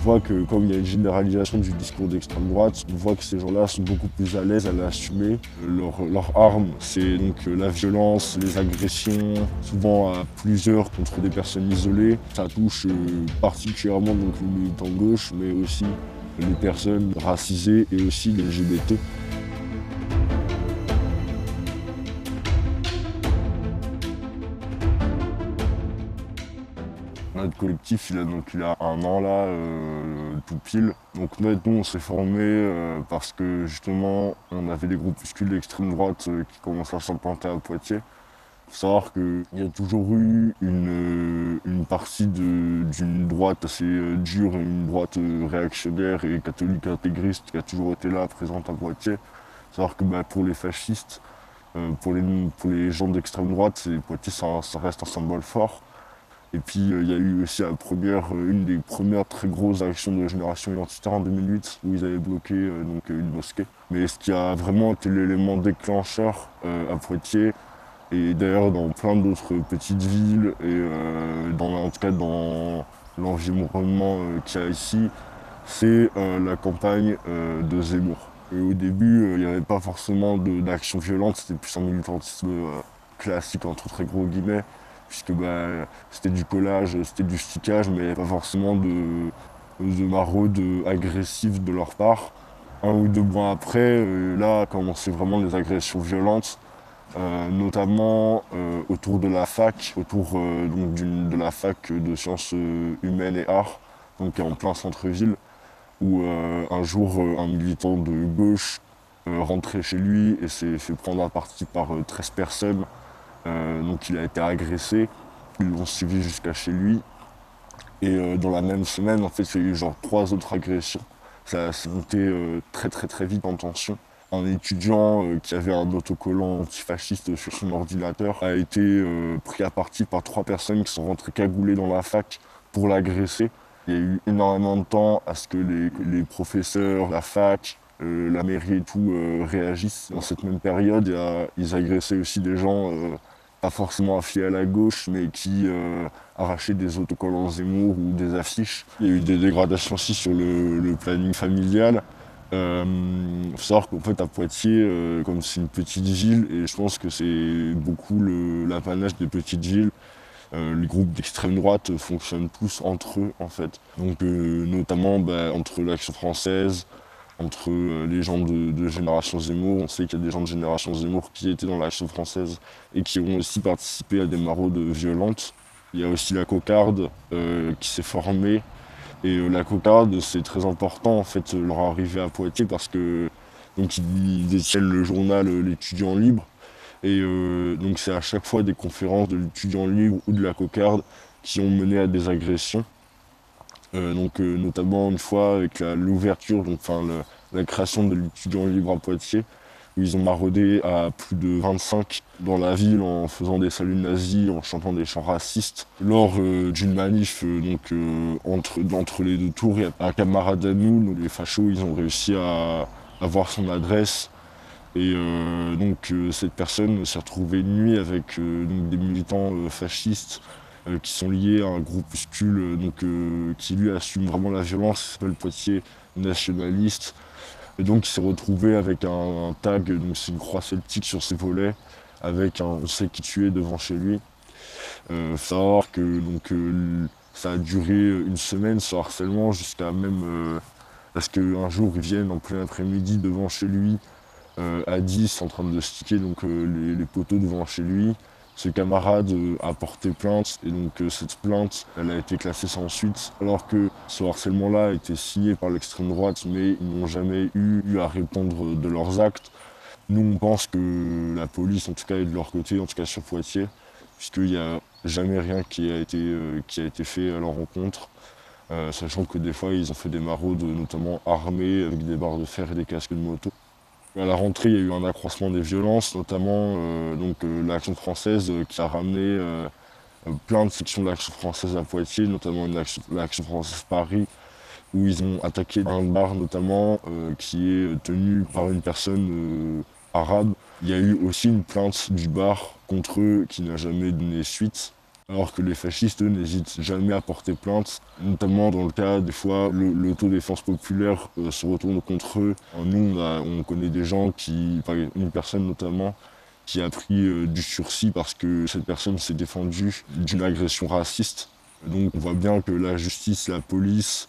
voit que comme il y a une généralisation du discours d'extrême droite, on voit que ces gens-là sont beaucoup plus à l'aise à l'assumer. Leur, arme, c'est donc la violence, les agressions, souvent à plusieurs contre des personnes isolées. Ça touche euh, particulièrement donc les militants de gauche, mais aussi les personnes racisées et aussi les LGBT. Notre collectif, il a, donc, il a un an là, euh, tout pile. Donc nous, on s'est formé euh, parce que justement, on avait des groupuscules d'extrême droite euh, qui commençaient à s'implanter à Poitiers. Faut savoir qu'il y a toujours eu une, une partie d'une droite assez dure, une droite réactionnaire et catholique intégriste qui a toujours été là, présente à Poitiers. Faut savoir que bah, pour les fascistes, pour, les, pour les gens d'extrême droite, Poitiers, ça reste un symbole fort. Et puis euh, il y a eu aussi la première, euh, une des premières très grosses actions de génération identitaire en 2008 où ils avaient bloqué euh, donc, une mosquée. Mais ce qui a vraiment été l'élément déclencheur à Poitiers et d'ailleurs dans plein d'autres petites villes et dans, en tout cas dans l'environnement qu'il y a ici, c'est la campagne de Zemmour. Et au début, il n'y avait pas forcément d'action violente, c'était plus un militantisme classique entre très gros guillemets puisque bah, c'était du collage, c'était du stickage, mais pas forcément de, de maraude agressive de leur part. Un ou deux mois après, euh, là, commençaient vraiment les agressions violentes, euh, notamment euh, autour de la fac, autour de la fac de sciences humaines et arts, donc en plein centre-ville, où un jour, un militant de gauche rentrait chez lui et s'est fait prendre à partie par 13 personnes euh, donc il a été agressé, ils l'ont suivi jusqu'à chez lui. Et euh, dans la même semaine, en fait, il y a eu genre trois autres agressions. Ça s'est monté euh, très très très vite en tension. Un étudiant qui avait un autocollant antifasciste sur son ordinateur a été pris à partie par trois personnes qui sont rentrées cagoulées dans la fac pour l'agresser. Il y a eu énormément de temps à ce que les, professeurs, la fac, la mairie et tout réagissent. Dans cette même période, ils agressaient aussi des gens pas forcément affiliés à la gauche, mais qui euh, arrachaient des autocollants Zemmour ou des affiches. Il y a eu des dégradations aussi sur le, planning familial. Il euh, faut savoir qu'en fait à Poitiers, euh, comme c'est une petite ville, et je pense que c'est beaucoup l'apanage des petites villes, les groupes d'extrême droite fonctionnent tous entre eux en fait. Donc notamment bah, entre l'Action française, entre euh, les gens de, Génération Zemmour. On sait qu'il y a des gens de Génération Zemmour qui étaient dans l'action française et qui ont aussi participé à des maraudes violentes. Il y a aussi la cocarde euh, qui s'est formée. Et euh, la cocarde, c'est très important en fait leur arrivée à Poitiers parce que donc ils détiennent le journal L'étudiant libre. Et donc c'est à chaque fois des conférences de l'étudiant libre ou de la cocarde qui ont mené à des agressions. Euh, donc euh, notamment une fois avec l'ouverture, enfin la création de l'étudiant libre à Poitiers, où ils ont maraudé à plus de 25 dans la ville en faisant des saluts nazis, en chantant des chants racistes. Lors euh, d'une manif donc, entre, entre les deux tours, il un camarade à nous, les fachos, ils ont réussi à avoir son adresse. Et donc cette personne s'est retrouvée une nuit avec des militants fascistes euh, qui sont liés à un groupuscule euh, donc, euh, qui lui assume vraiment la violence, s'appelle Poitiers nationaliste. Et donc il s'est retrouvé avec un, tag, donc c'est une croix celtique sur ses volets, avec un on sait qui tuer devant chez lui. Faut savoir que donc, ça a duré une semaine ce harcèlement jusqu'à même parce qu'un jour ils viennent en plein après-midi devant chez lui à 10 en train de sticker donc, les, poteaux devant chez lui ce camarade euh, a porté plainte et donc euh, cette plainte elle a été classée sans suite alors que ce harcèlement là a été signé par l'extrême droite mais ils n'ont jamais eu, à répondre de leurs actes. Nous on pense que la police en tout cas est de leur côté, en tout cas sur Poitiers, puisqu'il n'y a jamais rien qui a été, euh, qui a été fait à leur rencontre. sachant que des fois ils ont fait des maraudes notamment armées avec des barres de fer et des casques de moto. À la rentrée, il y a eu un accroissement des violences, notamment euh, euh, l'action française euh, qui a ramené plein de sections de l'action française à Poitiers, notamment l'action française Paris, où ils ont attaqué un bar notamment qui est tenu par une personne arabe. Il y a eu aussi une plainte du bar contre eux qui n'a jamais donné suite. Alors que les fascistes, eux, n'hésitent jamais à porter plainte, notamment dans le cas, des fois, l'autodéfense populaire euh, se retourne contre eux. Nous, on, connaît des gens qui, une personne notamment, qui a pris euh, du sursis parce que cette personne s'est défendue d'une agression raciste. Donc on voit bien que la justice, la police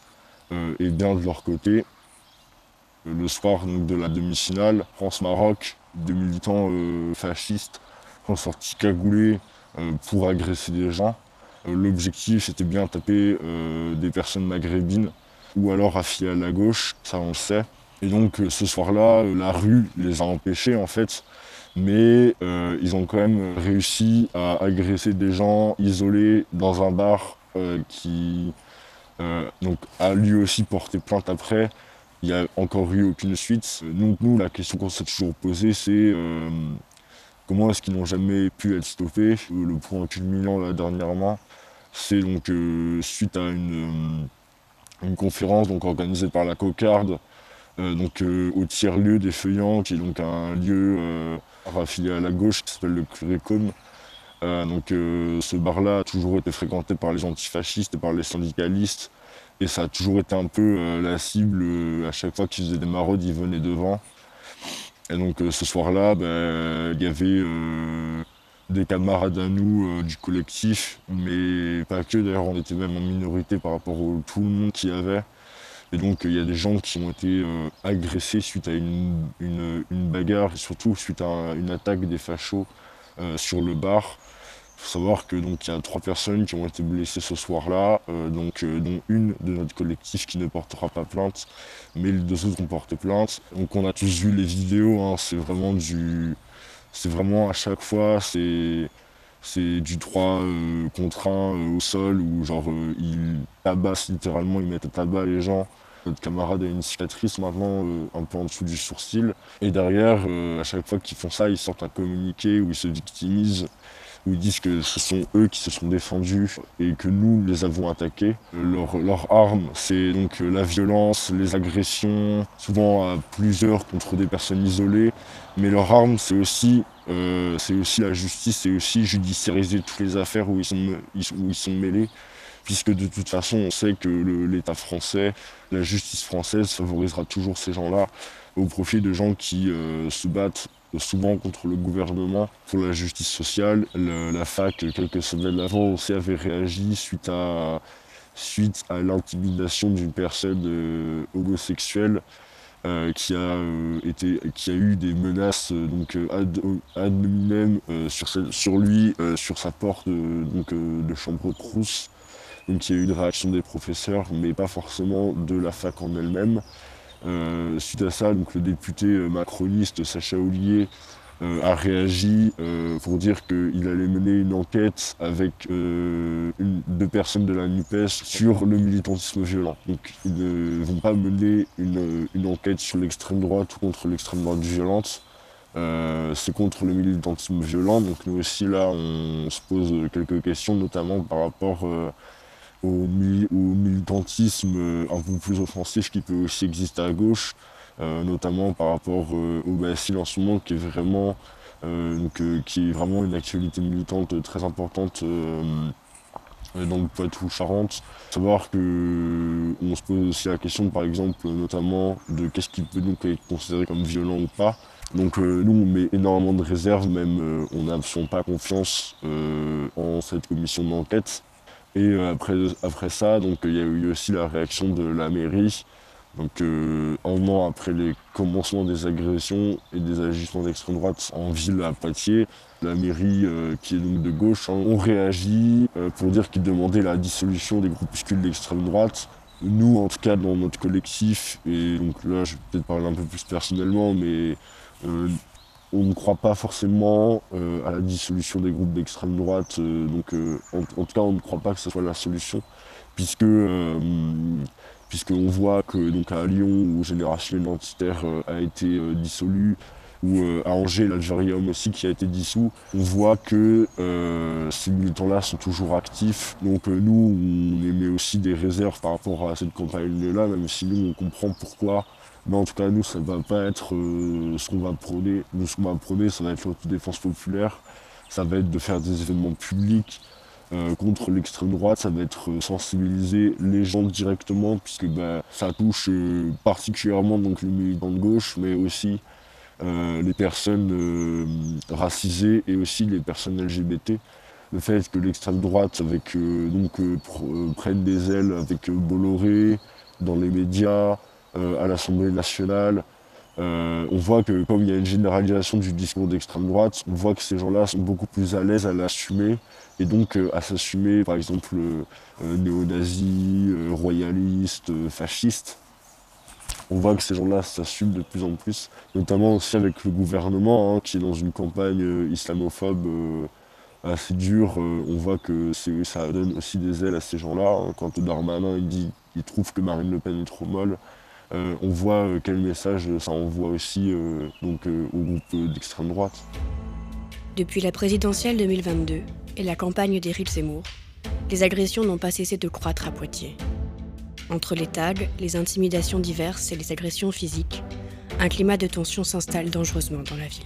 euh, est bien de leur côté. Le soir de la demi-finale, France-Maroc, des militants fascistes sont sortis cagoulés pour agresser des gens. Euh, l'objectif c'était bien taper euh, des personnes maghrébines ou alors affiliées à la gauche, ça on le sait. Et donc ce soir-là, la rue les a empêchés en fait, mais ils ont quand même réussi à agresser des gens isolés dans un bar qui donc, a lui aussi porté plainte après. Il n'y a encore eu aucune suite. Donc nous, la question qu'on s'est toujours posée, c'est Comment est-ce qu'ils n'ont jamais pu être stoppés Le point culminant là dernièrement, c'est donc euh, suite à une, euh, conférence donc, organisée par la Cocarde, euh, donc au tiers-lieu des Feuillants, qui est donc un lieu affilié à la gauche qui s'appelle le Clurécom. donc ce bar-là a toujours été fréquenté par les antifascistes et par les syndicalistes. Et ça a toujours été un peu la cible, à chaque fois qu'ils faisaient des maraudes, ils venaient devant. Et donc euh, ce soir-là, ben, il y avait euh, des camarades à nous euh, du collectif, mais pas que d'ailleurs, on était même en minorité par rapport à tout le monde qui y avait. Et donc il y a des gens qui ont été agressés suite à une, bagarre et surtout suite à une attaque des fachos sur le bar. Faut savoir que donc il y a trois personnes qui ont été blessées ce soir-là, euh, donc euh, dont une de notre collectif qui ne portera pas plainte, mais les deux autres ont porté plainte. Donc on a tous vu les vidéos, hein, c'est vraiment du, c'est vraiment à chaque fois c'est c'est du droit euh, contre un au sol où genre ils tabassent littéralement, ils mettent à tabac les gens. Notre camarade a une cicatrice maintenant un peu en dessous du sourcil. Et derrière, à chaque fois qu'ils font ça, ils sortent un communiqué où ils se victimisent où ils disent que ce sont eux qui se sont défendus et que nous les avons attaqués. Leur, leur arme, c'est donc la violence, les agressions, souvent à plusieurs contre des personnes isolées. Mais leur arme, c'est aussi, euh, aussi la justice, c'est aussi judiciariser toutes les affaires où ils sont, où ils sont mêlés puisque de toute façon on sait que l'État français, la justice française favorisera toujours ces gens-là au profit de gens qui euh, se battent souvent contre le gouvernement pour la justice sociale. la fac, quelques semaines avant, aussi avait réagi suite à, suite à l'intimidation d'une personne euh, homosexuelle euh, qui, a, euh, été, qui a eu des menaces donc, ad, sur, sur, lui, sur sa porte donc, de chambre Crous. Donc il y a eu une réaction des professeurs, mais pas forcément de la fac en elle-même. Euh, suite à ça, donc, le député euh, macroniste Sacha Ollier euh, a réagi pour dire qu'il allait mener une enquête avec deux personnes de la NUPES sur le militantisme violent. Donc ils ne vont pas mener une, enquête sur l'extrême droite ou contre l'extrême droite violente. c'est contre le militantisme violent. Donc nous aussi là, on se pose quelques questions, notamment par rapport au, militantisme euh, un peu plus offensif qui peut aussi exister à gauche, euh, notamment par rapport euh, au BSI en ce moment qui est vraiment, qui est vraiment une actualité militante très importante dans le Poitou-Charentes. Savoir que on se pose aussi la question, par exemple, notamment de qu'est-ce qui peut donc être considéré comme violent ou pas. Donc nous, on met énormément de réserves, même on n'a pas confiance en cette commission d'enquête. Et euh, après, après ça, donc il y a eu aussi la réaction de la mairie. Donc euh, un an après les commencements des agressions et des agissements d'extrême droite en ville à Poitiers, la mairie, euh, qui est donc de gauche, hein, ont réagi pour dire qu'ils demandaient la dissolution des groupuscules d'extrême droite. Nous, en tout cas, dans notre collectif, et donc là, je vais peut-être parler un peu plus personnellement, mais on ne croit pas forcément euh, à la dissolution des groupes d'extrême droite. Euh, donc, euh, en, tout cas, on ne croit pas que ce soit la solution, puisque puisqu'on voit que donc à Lyon, où Génération Identitaire a été dissolu, ou à Angers, l'Algérium aussi qui a été dissous, on voit que ces militants-là sont toujours actifs. Donc nous, on émet aussi des réserves par rapport à cette campagne-là, même si nous, on comprend pourquoi mais en tout cas, nous, ça ne va pas être euh, ce qu'on va prôner. Nous, ce qu'on va prôner, ça va être l'autodéfense populaire. Ça va être de faire des événements publics contre l'extrême droite, ça va être sensibiliser les gens directement, puisque bah, ça touche particulièrement donc, les militants de gauche, mais aussi les personnes racisées et aussi les personnes LGBT le fait que l'extrême droite avec, euh, donc, euh, euh, prenne des ailes avec Bolloré dans les médias, à l'Assemblée nationale. on voit que comme il y a une généralisation du discours d'extrême droite, on voit que ces gens-là sont beaucoup plus à l'aise à l'assumer et donc à s'assumer par exemple néo-nazis, royalistes, fascistes. On voit que ces gens-là s'assument de plus en plus, notamment aussi avec le gouvernement hein, qui est dans une campagne islamophobe assez dur. Euh, on voit que ça donne aussi des ailes à ces gens-là. Hein. Quand Darmanin il dit qu'il trouve que Marine Le Pen est trop molle, euh, on voit euh, quel message ça envoie aussi donc, au groupe d'extrême droite. Depuis la présidentielle 2022 et la campagne d'Éric Zemmour, les agressions n'ont pas cessé de croître à Poitiers. Entre les tags, les intimidations diverses et les agressions physiques, un climat de tension s'installe dangereusement dans la ville.